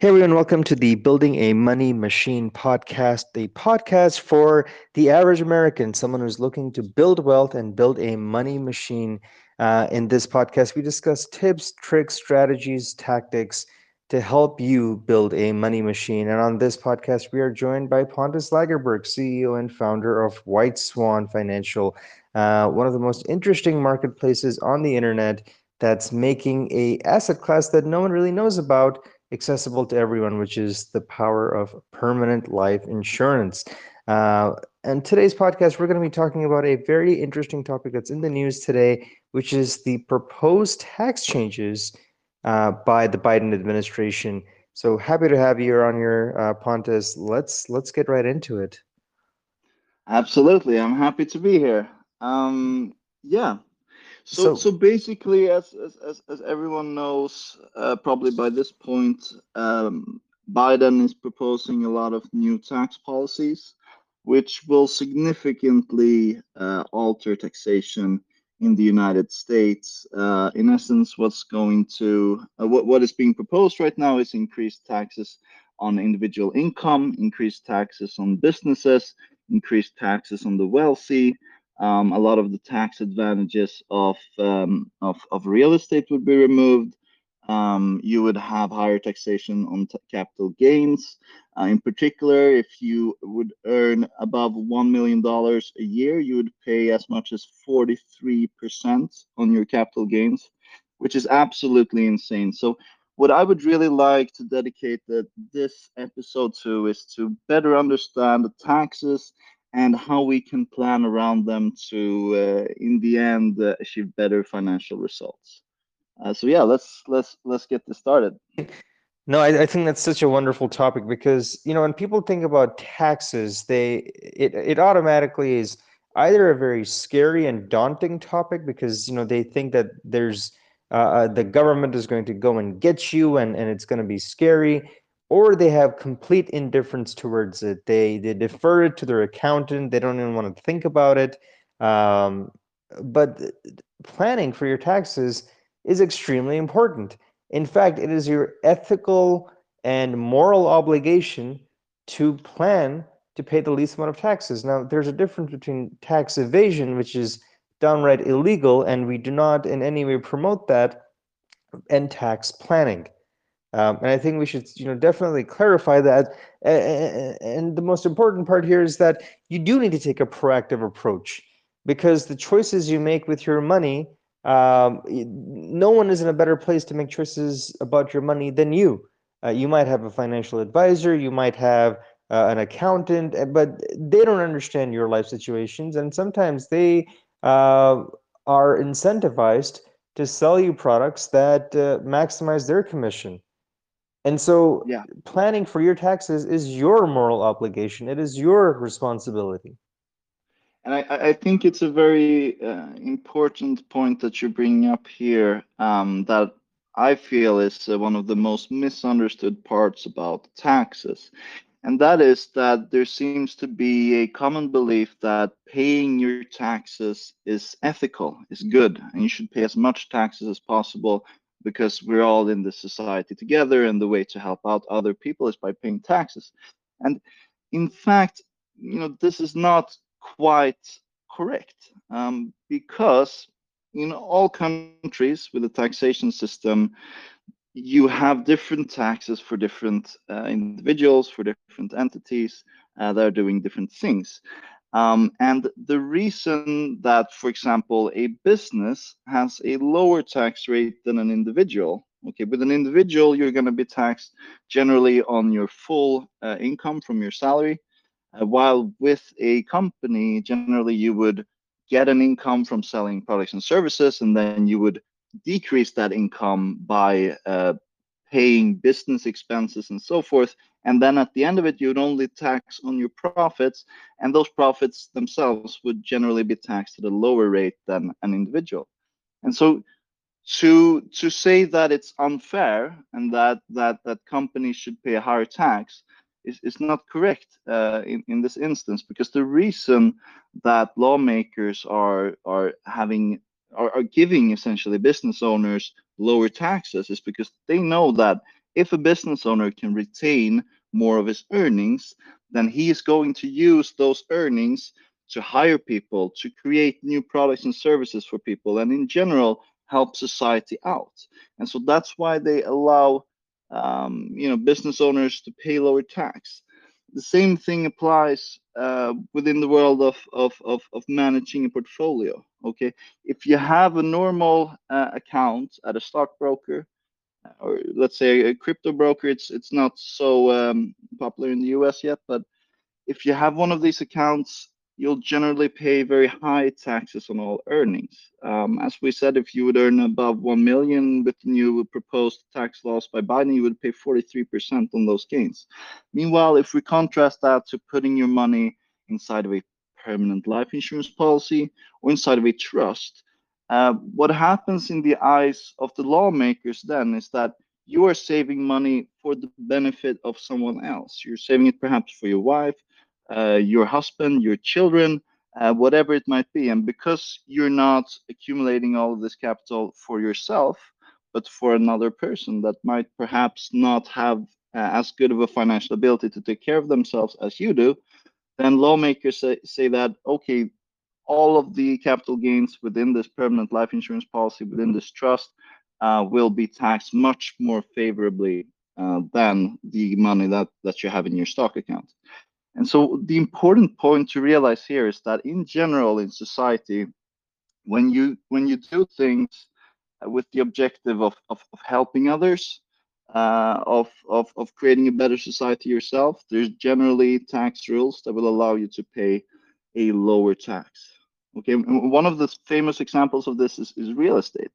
Hey everyone, welcome to the Building a Money Machine podcast, the podcast for the average American, someone who's looking to build wealth and build a money machine. Uh, in this podcast, we discuss tips, tricks, strategies, tactics to help you build a money machine. And on this podcast, we are joined by Pontus Lagerberg, CEO and founder of White Swan Financial, uh, one of the most interesting marketplaces on the internet that's making a asset class that no one really knows about accessible to everyone, which is the power of permanent life insurance. Uh, and today's podcast, we're going to be talking about a very interesting topic that's in the news today, which is the proposed tax changes uh, by the Biden administration. So happy to have you on your uh, Pontus. Let's let's get right into it. Absolutely, I'm happy to be here. Um, yeah, so, so, so basically, as, as, as, everyone knows, uh, probably by this point, um, Biden is proposing a lot of new tax policies, which will significantly uh, alter taxation in the United States. Uh, in essence, what's going to uh, what what is being proposed right now is increased taxes on individual income, increased taxes on businesses, increased taxes on the wealthy, um, a lot of the tax advantages of, um, of, of real estate would be removed. Um, you would have higher taxation on capital gains. Uh, in particular, if you would earn above $1 million a year, you would pay as much as 43% on your capital gains, which is absolutely insane. So what I would really like to dedicate the, this episode to is to better understand the taxes and how we can plan around them to, uh, in the end, uh, achieve better financial results. Uh, so yeah, let's let's let's get this started. No, I, I, think that's such a wonderful topic because you know when people think about taxes, they it it automatically is either a very scary and daunting topic because you know they think that there's uh, uh the government is going to go and get you and and it's going to be scary or they have complete indifference towards it. They they defer it to their accountant. They don't even want to think about it. Um, but planning for your taxes is extremely important. In fact, it is your ethical and moral obligation to plan to pay the least amount of taxes. Now, there's a difference between tax evasion, which is downright illegal, and we do not in any way promote that, and tax planning. Um, and I think we should, you know, definitely clarify that. And the most important part here is that you do need to take a proactive approach because the choices you make with your money, um, no one is in a better place to make choices about your money than you. Uh, you might have a financial advisor, you might have uh, an accountant, eh, but they don't understand your life situations, and sometimes they uh, are incentivized to sell you products that uh, maximize their commission. And so yeah. planning for your taxes is your moral obligation. It is your responsibility. And I, I think it's a very uh, important point that you're bringing up here um, that I feel is uh, one of the most misunderstood parts about taxes. And that is that there seems to be a common belief that paying your taxes is ethical, is good, and you should pay as much taxes as possible because we're all in this society together and the way to help out other people is by paying taxes. And in fact you know this is not quite correct um, because in all countries with a taxation system you have different taxes for different uh, individuals for different entities uh, that are doing different things um, and the reason that, for example, a business has a lower tax rate than an individual, okay, with an individual, you're going to be taxed generally on your full uh, income from your salary, uh, while with a company, generally you would get an income from selling products and services, and then you would decrease that income by uh, paying business expenses and so forth. And then at the end of it, you'd only tax on your profits, and those profits themselves would generally be taxed at a lower rate than an individual. And so to to say that it's unfair and that that that companies should pay a higher tax is, is not correct uh, in, in this instance because the reason that lawmakers are are having are, are giving essentially business owners lower taxes is because they know that if a business owner can retain more of his earnings, then he is going to use those earnings to hire people, to create new products and services for people, and in general, help society out. And so that's why they allow um, you know business owners to pay lower tax. The same thing applies uh, within the world of, of, of, of, managing a portfolio. Okay, if you have a normal uh, account at a stockbroker, or let's say a crypto broker, it's it's not so um, popular in the US yet, but if you have one of these accounts you'll generally pay very high taxes on all earnings. Um, as we said, if you would earn above 1 million with the new proposed tax laws by Biden, you would pay 43% on those gains. Meanwhile, if we contrast that to putting your money inside of a permanent life insurance policy or inside of a trust, uh, what happens in the eyes of the lawmakers then is that you are saving money for the benefit of someone else. You're saving it perhaps for your wife, your husband, your children, uh, whatever it might be. And because you're not accumulating all of this capital for yourself, but for another person that might perhaps not have uh, as good of a financial ability to take care of themselves as you do, then lawmakers say, say that, okay, all of the capital gains within this permanent life insurance policy, within this trust, uh, will be taxed much more favorably uh, than the money that, that you have in your stock account. And so the important point to realize here is that in general in society, when you when you do things uh, with the objective of, of, of helping others, uh, of, of, of creating a better society yourself, there's generally tax rules that will allow you to pay a lower tax. Okay, one of the famous examples of this is, is real estate.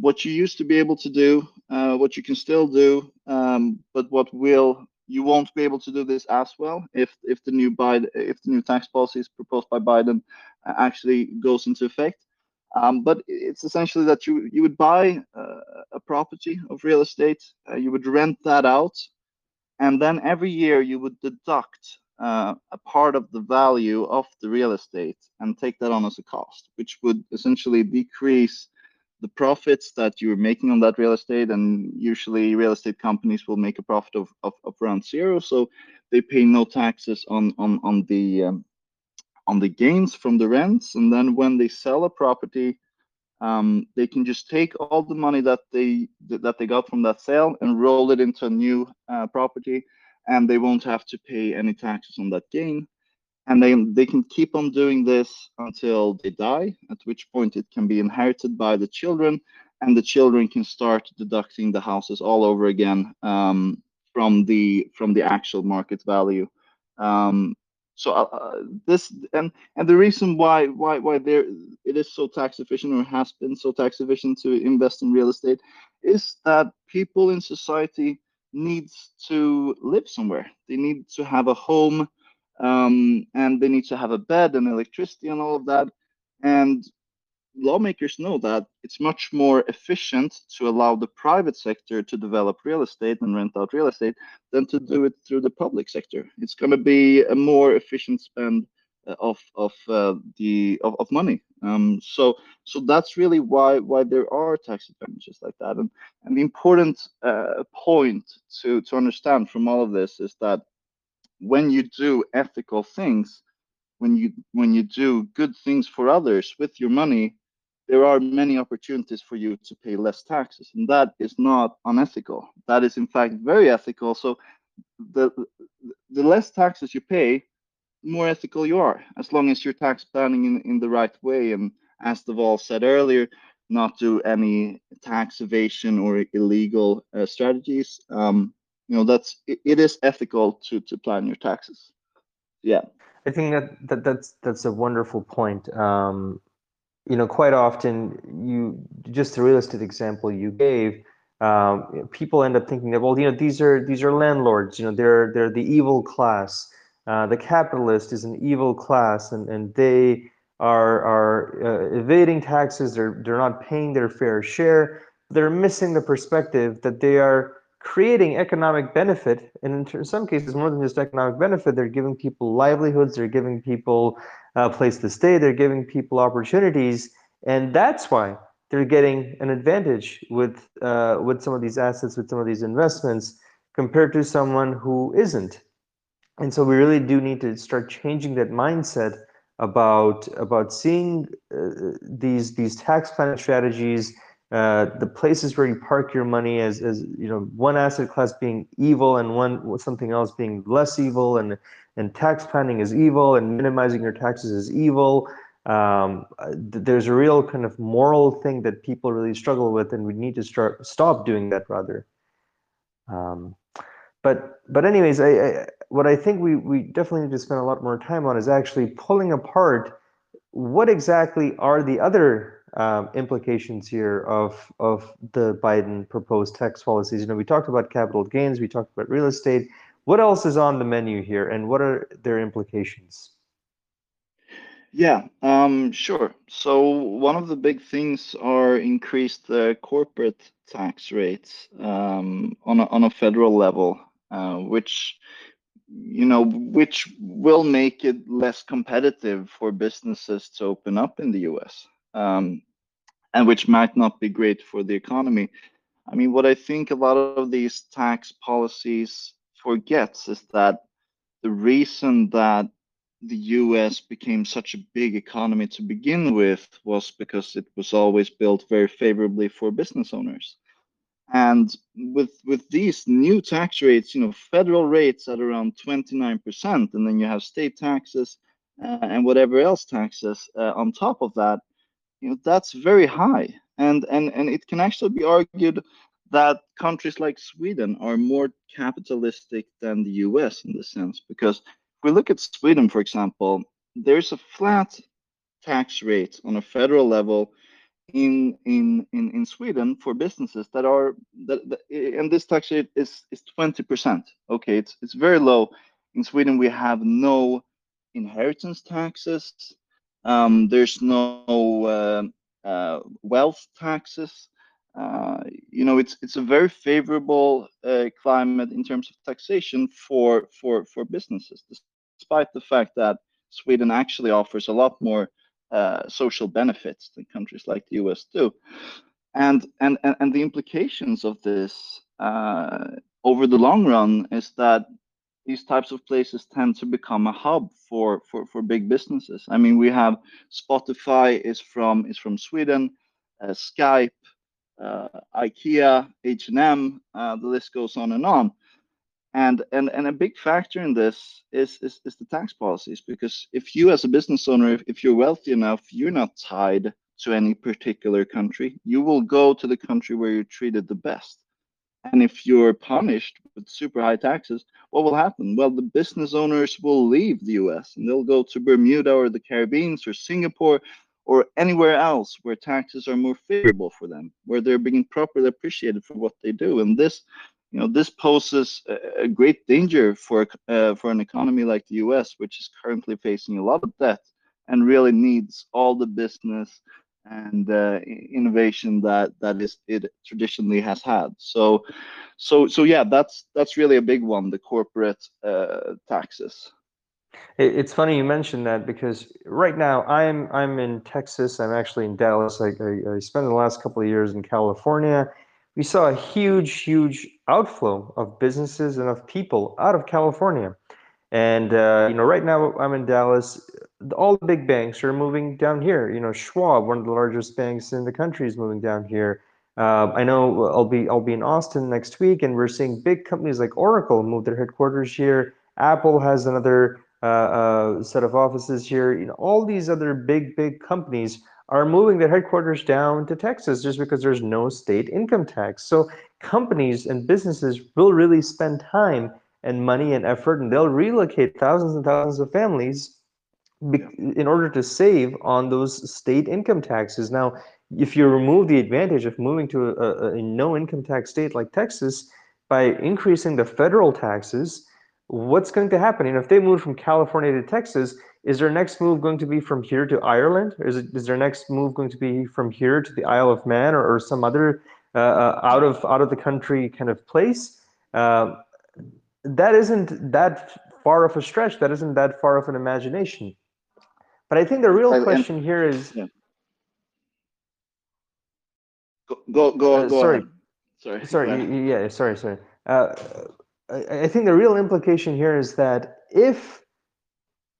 What you used to be able to do, uh, what you can still do, um, but what will you won't be able to do this as well if if the new Biden if the new tax policy is proposed by Biden uh, actually goes into effect. Um, but it's essentially that you you would buy uh, a property of real estate, uh, you would rent that out, and then every year you would deduct uh, a part of the value of the real estate and take that on as a cost, which would essentially decrease the profits that you're making on that real estate and usually real estate companies will make a profit of, of, of around zero so they pay no taxes on on on the um, on the gains from the rents. And then when they sell a property um, they can just take all the money that they that they got from that sale and roll it into a new uh, property and they won't have to pay any taxes on that gain and they, they can keep on doing this until they die, at which point it can be inherited by the children, and the children can start deducting the houses all over again um, from the from the actual market value. Um, so uh, uh, this and and the reason why why why there it is so tax efficient or has been so tax efficient to invest in real estate is that people in society needs to live somewhere. They need to have a home um, and they need to have a bed and electricity and all of that. And lawmakers know that it's much more efficient to allow the private sector to develop real estate and rent out real estate than to do it through the public sector. It's going to be a more efficient spend uh, of of uh, the of, of money. Um, so so that's really why why there are tax advantages like that. And and the important uh, point to to understand from all of this is that when you do ethical things, when you when you do good things for others with your money, there are many opportunities for you to pay less taxes, and that is not unethical. That is in fact very ethical. So the the less taxes you pay, more ethical you are, as long as you're tax planning in, in the right way. And as Dhaval said earlier, not do any tax evasion or illegal uh, strategies. Um, you know that's it, it is ethical to to plan your taxes. Yeah. I think that, that that's that's a wonderful point. Um you know quite often you just the real estate example you gave um, people end up thinking that well you know these are these are landlords you know they're they're the evil class. Uh, the capitalist is an evil class and and they are are uh, evading taxes they're they're not paying their fair share. They're missing the perspective that they are creating economic benefit and in some cases more than just economic benefit they're giving people livelihoods they're giving people a place to stay they're giving people opportunities and that's why they're getting an advantage with uh, with some of these assets, with some of these investments, compared to someone who isn't. And so we really do need to start changing that mindset about about seeing uh, these these tax planning strategies, uh, the places where you park your money as as you know one asset class being evil and one something else being less evil, and and tax planning is evil and minimizing your taxes is evil. Um, there's a real kind of moral thing that people really struggle with, and we need to start stop doing that rather. Um, but but anyways, I, I, what I think we we definitely need to spend a lot more time on is actually pulling apart what exactly are the other um, implications here of of the Biden proposed tax policies. You know, we talked about capital gains, we talked about real estate. What else is on the menu here, and what are their implications? Yeah, um, sure. So one of the big things are increased uh, corporate tax rates um, on a, on a federal level, uh, which you know which will make it less competitive for businesses to open up in the U.S. Um, and which might not be great for the economy. I mean, what I think a lot of these tax policies forgets is that the reason that the US became such a big economy to begin with was because it was always built very favorably for business owners. And with with these new tax rates, you know, federal rates at around 29%, and then you have state taxes uh, and whatever else taxes uh, on top of that, you know, that's very high. And and and it can actually be argued that countries like Sweden are more capitalistic than the US in this sense, because if we look at Sweden, for example, there's a flat tax rate on a federal level in in in, in Sweden for businesses that are that, that and this tax rate is is 20%. Okay, it's it's very low. In Sweden, we have no inheritance taxes. Um, there's no uh, uh, wealth taxes. Uh, you know, it's it's a very favorable uh, climate in terms of taxation for for for businesses, despite the fact that Sweden actually offers a lot more uh, social benefits than countries like the US do. And and and, and the implications of this uh, over the long run is that these types of places tend to become a hub for for for big businesses. I mean, we have Spotify is from is from Sweden, uh, Skype uh, IKEA, H&M, uh, the list goes on and on. And, and, and a big factor in this is, is, is the tax policies, because if you as a business owner, if, if you're wealthy enough, you're not tied to any particular country. You will go to the country where you're treated the best. And if you're punished with super high taxes, what will happen? Well, the business owners will leave the US and they'll go to Bermuda or the Caribbean or Singapore or anywhere else where taxes are more favorable for them, where they're being properly appreciated for what they do. And this, you know, this poses a, great danger for uh, for an economy like the U.S., which is currently facing a lot of debt and really needs all the business and uh, innovation that that is it traditionally has had. So, so so yeah, that's that's really a big one, the corporate uh, taxes. It's funny you mentioned that because right now I'm I'm in Texas. I'm actually in Dallas. I, I, I spent the last couple of years in California. We saw a huge, huge outflow of businesses and of people out of California. And uh, you know, right now I'm in Dallas. All the big banks are moving down here. You know, Schwab, one of the largest banks in the country, is moving down here. Uh, I know I'll be I'll be in Austin next week, and we're seeing big companies like Oracle move their headquarters here. Apple has another uh, uh, set of offices here. You know, all these other big, big companies are moving their headquarters down to Texas just because there's no state income tax. So companies and businesses will really spend time and money and effort, and they'll relocate thousands and thousands of families in order to save on those state income taxes. Now, if you remove the advantage of moving to a, a no income tax state like Texas by increasing the federal taxes, what's going to happen? You know, if they move from California to Texas, is their next move going to be from here to Ireland? Is it is their next move going to be from here to the Isle of Man or, or some other uh, uh, out of out of the country kind of place? Uh, that isn't that far of a stretch. That isn't that far of an imagination. But I think the real question here is. Yeah. Go go go, Uh, go sorry. ahead. Sorry. Sorry, ahead. y- y- yeah, sorry, sorry. Uh, I, I think the real implication here is that if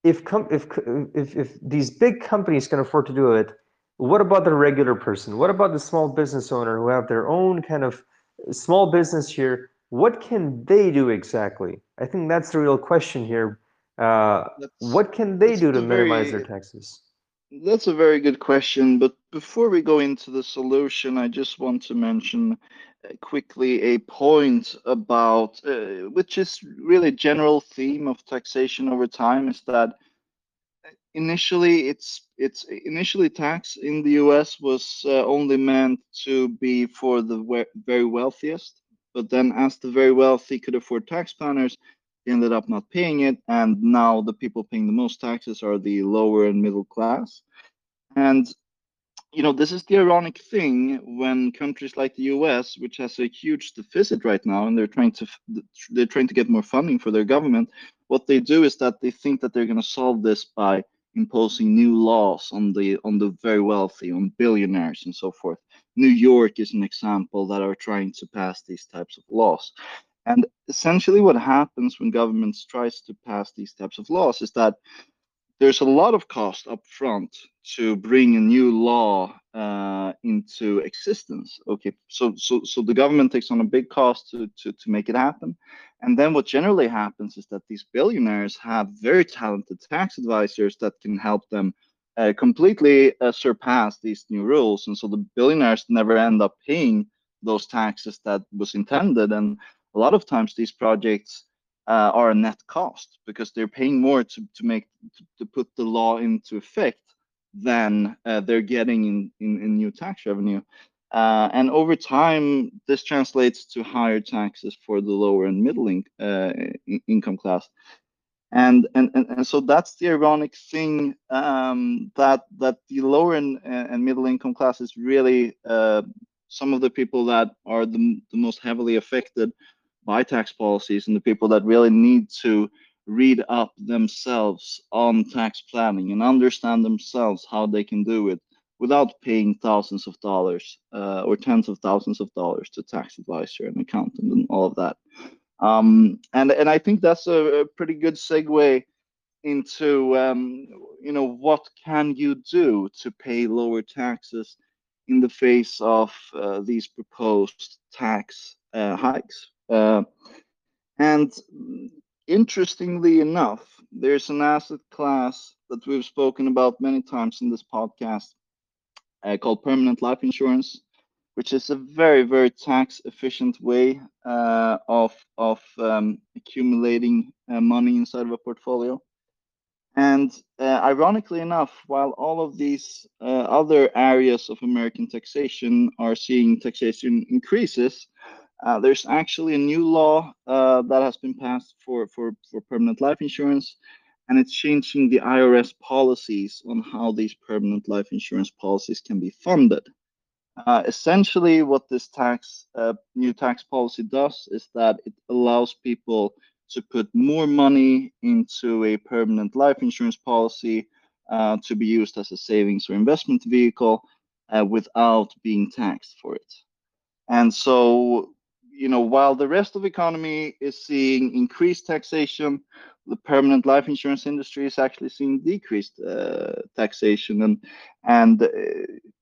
if com if if if these big companies can afford to do it, what about the regular person? What about the small business owner who have their own kind of small business here? What can they do exactly? I think that's the real question here. Uh, what can they do to a minimize their taxes? that's a very good question. But before we go into the solution, I just want to mention uh, quickly a point about uh, which is really general theme of taxation over time is that initially it's it's initially tax in the US was uh, only meant to be for the we- very wealthiest but then as the very wealthy could afford tax planners they ended up not paying it and now the people paying the most taxes are the lower and middle class. And you know this is the ironic thing when countries like the US which has a huge deficit right now and they're trying to they're trying to get more funding for their government what they do is that they think that they're going to solve this by imposing new laws on the on the very wealthy on billionaires and so forth. New york is an example that are trying to pass these types of laws. And essentially what happens when governments tries to pass these types of laws is that there's a lot of cost up front to bring a new law uh, into existence. Okay, so so so the government takes on a big cost to, to to make it happen, and then what generally happens is that these billionaires have very talented tax advisors that can help them uh, completely uh, surpass these new rules, and so the billionaires never end up paying those taxes that was intended, and a lot of times these projects uh, are a net cost because they're paying more to, to make to, to put the law into effect than uh, they're getting in, in, in new tax revenue. Uh, and over time, this translates to higher taxes for the lower and middle in, uh, in- income class. And, and, and, and so that's the ironic thing um, that that the lower and, and middle income class is really uh, some of the people that are the, the most heavily affected by tax policies and the people that really need to read up themselves on tax planning and understand themselves how they can do it without paying thousands of dollars uh, or tens of thousands of dollars to tax advisor and accountant and all of that. Um, and and I think that's a, a pretty good segue into um, you know what can you do to pay lower taxes in the face of uh, these proposed tax uh, hikes. Uh, and interestingly enough, there's an asset class that we've spoken about many times in this podcast uh, called permanent life insurance, which is a very, very tax efficient way uh, of, of um, accumulating uh, money inside of a portfolio. And uh, ironically enough, while all of these uh, other areas of American taxation are seeing taxation increases, uh, there's actually a new law uh, that has been passed for, for, for permanent life insurance, and it's changing the IRS policies on how these permanent life insurance policies can be funded. Uh, essentially, what this tax uh, new tax policy does is that it allows people to put more money into a permanent life insurance policy uh, to be used as a savings or investment vehicle uh, without being taxed for it. And so, you know, while the rest of the economy is seeing increased taxation, the permanent life insurance industry is actually seeing decreased uh, taxation. And and uh,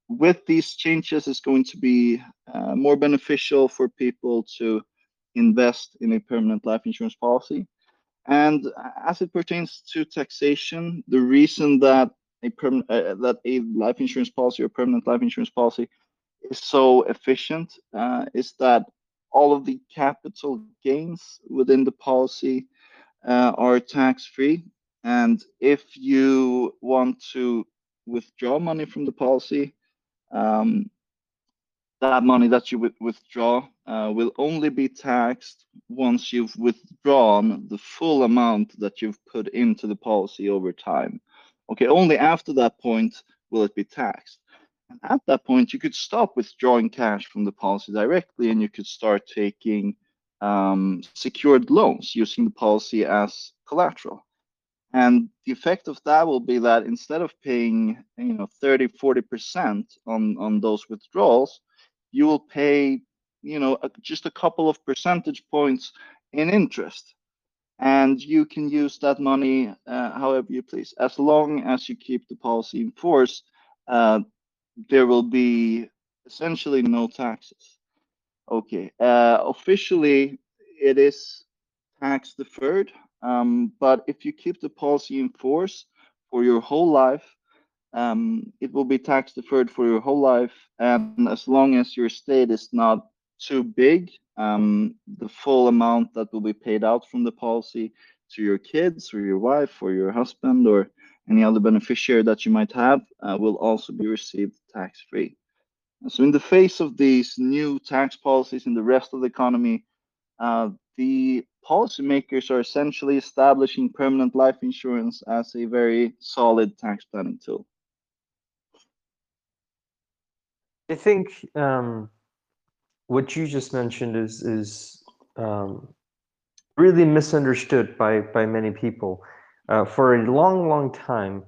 with these changes, it's going to be uh, more beneficial for people to invest in a permanent life insurance policy. And as it pertains to taxation, the reason that a permanent uh, that a life insurance policy or permanent life insurance policy is so efficient uh, is that all of the capital gains within the policy uh, are tax free. And if you want to withdraw money from the policy, um, that money that you withdraw uh, will only be taxed once you've withdrawn the full amount that you've put into the policy over time. Okay, only after that point will it be taxed. And at that point, you could stop withdrawing cash from the policy directly and you could start taking um, secured loans using the policy as collateral. And the effect of that will be that instead of paying, you know, 30, 40% on, on those withdrawals, you will pay, you know, just a couple of percentage points in interest. And you can use that money uh, however you please. As long as you keep the policy in force, uh, there will be essentially no taxes. Okay, uh, officially it is tax deferred, um, but if you keep the policy in force for your whole life, um, it will be tax deferred for your whole life. And as long as your estate is not too big, um, the full amount that will be paid out from the policy to your kids or your wife or your husband or any other beneficiary that you might have uh, will also be received tax free. So in the face of these new tax policies in the rest of the economy, uh, the policymakers are essentially establishing permanent life insurance as a very solid tax planning tool. I think um, what you just mentioned is is um, really misunderstood by by many people. Uh, for a long, long time,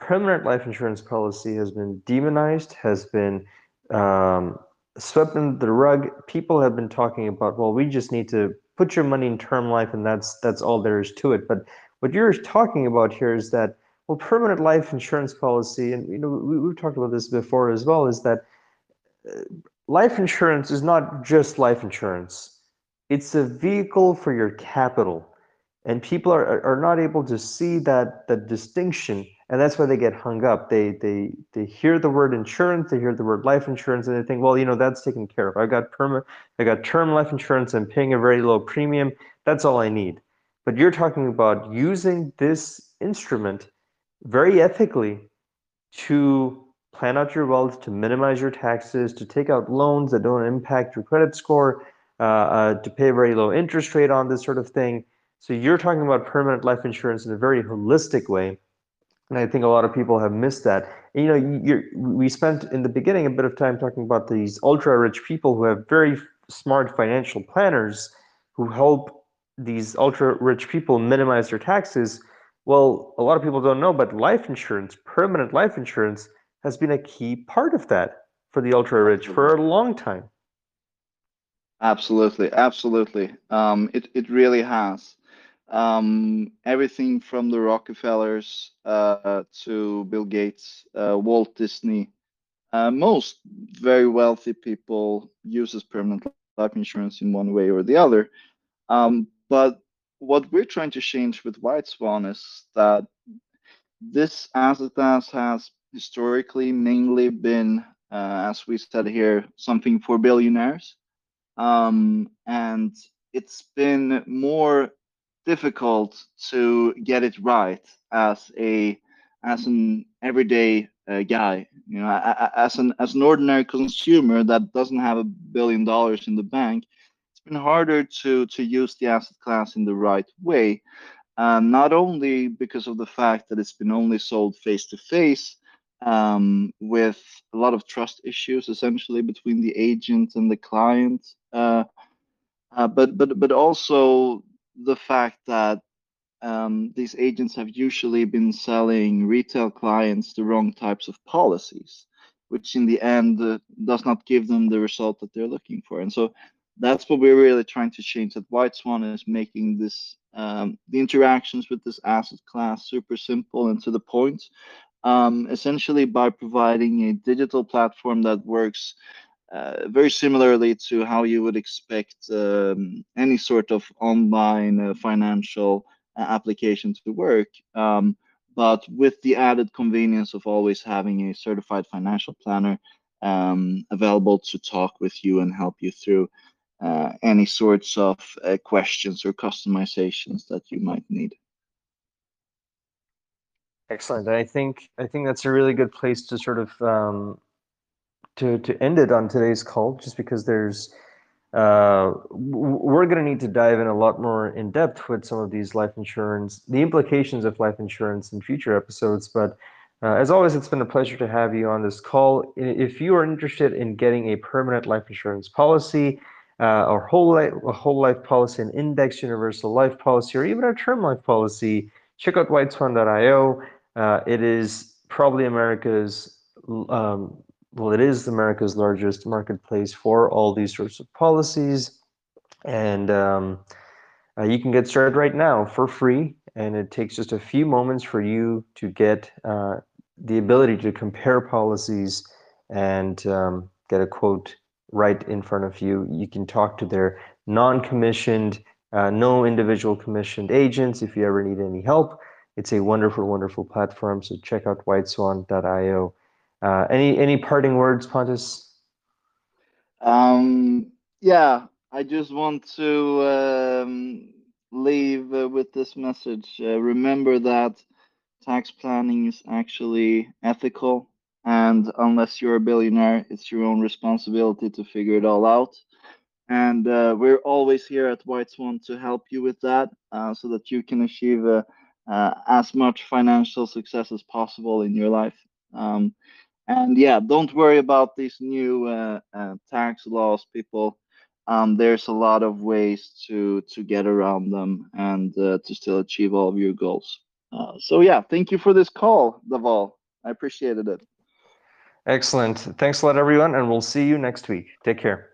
permanent life insurance policy has been demonized, has been um, swept under the rug. People have been talking about, well, we just need to put your money in term life, and that's that's all there is to it. But what you're talking about here is that, well, permanent life insurance policy, and you know, we, we've talked about this before as well, is that uh, life insurance is not just life insurance. It's a vehicle for your capital. And people are, are not able to see that, that distinction and that's why they get hung up. They they they hear the word insurance, they hear the word life insurance, and they think, well, you know, that's taken care of. I got perma, I got term life insurance. I'm paying a very low premium. That's all I need. But you're talking about using this instrument very ethically to plan out your wealth, to minimize your taxes, to take out loans that don't impact your credit score, uh, uh, to pay a very low interest rate on this sort of thing. So you're talking about permanent life insurance in a very holistic way and I think a lot of people have missed that. And, you know, we spent in the beginning a bit of time talking about these ultra rich people who have very smart financial planners who help these ultra rich people minimize their taxes. Well, a lot of people don't know, but life insurance, permanent life insurance, has been a key part of that for the ultra rich for a long time. Absolutely, absolutely. Um, it it really has um, everything from the Rockefellers uh, to Bill Gates, uh, Walt Disney, uh, most very wealthy people uses permanent life insurance in one way or the other. Um, but what we're trying to change with White Swan is that this asset class has historically mainly been, uh, as we said here, something for billionaires. Um, and it's been more difficult to get it right as a as an everyday uh, guy you know as an as an ordinary consumer that doesn't have a billion dollars in the bank it's been harder to to use the asset class in the right way. Um, not only because of the fact that it's been only sold face to face um, with a lot of trust issues essentially between the agent and the client uh, uh, but but but also the fact that um, these agents have usually been selling retail clients the wrong types of policies, which in the end uh, does not give them the result that they're looking for. And so that's what we're really trying to change. That White Swan is making this um, the interactions with this asset class super simple and to the point. Um, essentially by providing a digital platform that works uh, very similarly to how you would expect um, any sort of online uh, financial uh, application to work, um, but with the added convenience of always having a certified financial planner um, available to talk with you and help you through uh, any sorts of uh, questions or customizations that you might need. Excellent. I think I think that's a really good place to sort of um, to to end it on today's call, just because there's uh, we're going to need to dive in a lot more in depth with some of these life insurance, the implications of life insurance in future episodes. But uh, as always, it's been a pleasure to have you on this call. If you are interested in getting a permanent life insurance policy, uh, or whole life, a whole life policy, an index universal life policy, or even a term life policy, check out whiteswan.io. Uh, it is probably America's um, well, it is America's largest marketplace for all these sorts of policies. And um, uh, you can get started right now for free. And it takes just a few moments for you to get uh, the ability to compare policies and um, get a quote right in front of you. You can talk to their non commissioned, uh, no individual commissioned agents if you ever need any help. It's a wonderful, wonderful platform. So check out whiteswan.io. Uh, any any parting words, Pontus? Um, yeah, I just want to um, leave uh, with this message. Uh, remember that tax planning is actually ethical, and unless you're a billionaire, it's your own responsibility to figure it all out. And uh, we're always here at White Swan to help you with that, uh, so that you can achieve as much financial success as possible in your life. Um, and yeah, don't worry about these new uh, uh, tax laws, people. Um, there's a lot of ways to to get around them and uh, to still achieve all of your goals. Uh, so yeah, thank you for this call, Dhaval. I appreciated it. Excellent. Thanks a lot, everyone, and we'll see you next week. Take care.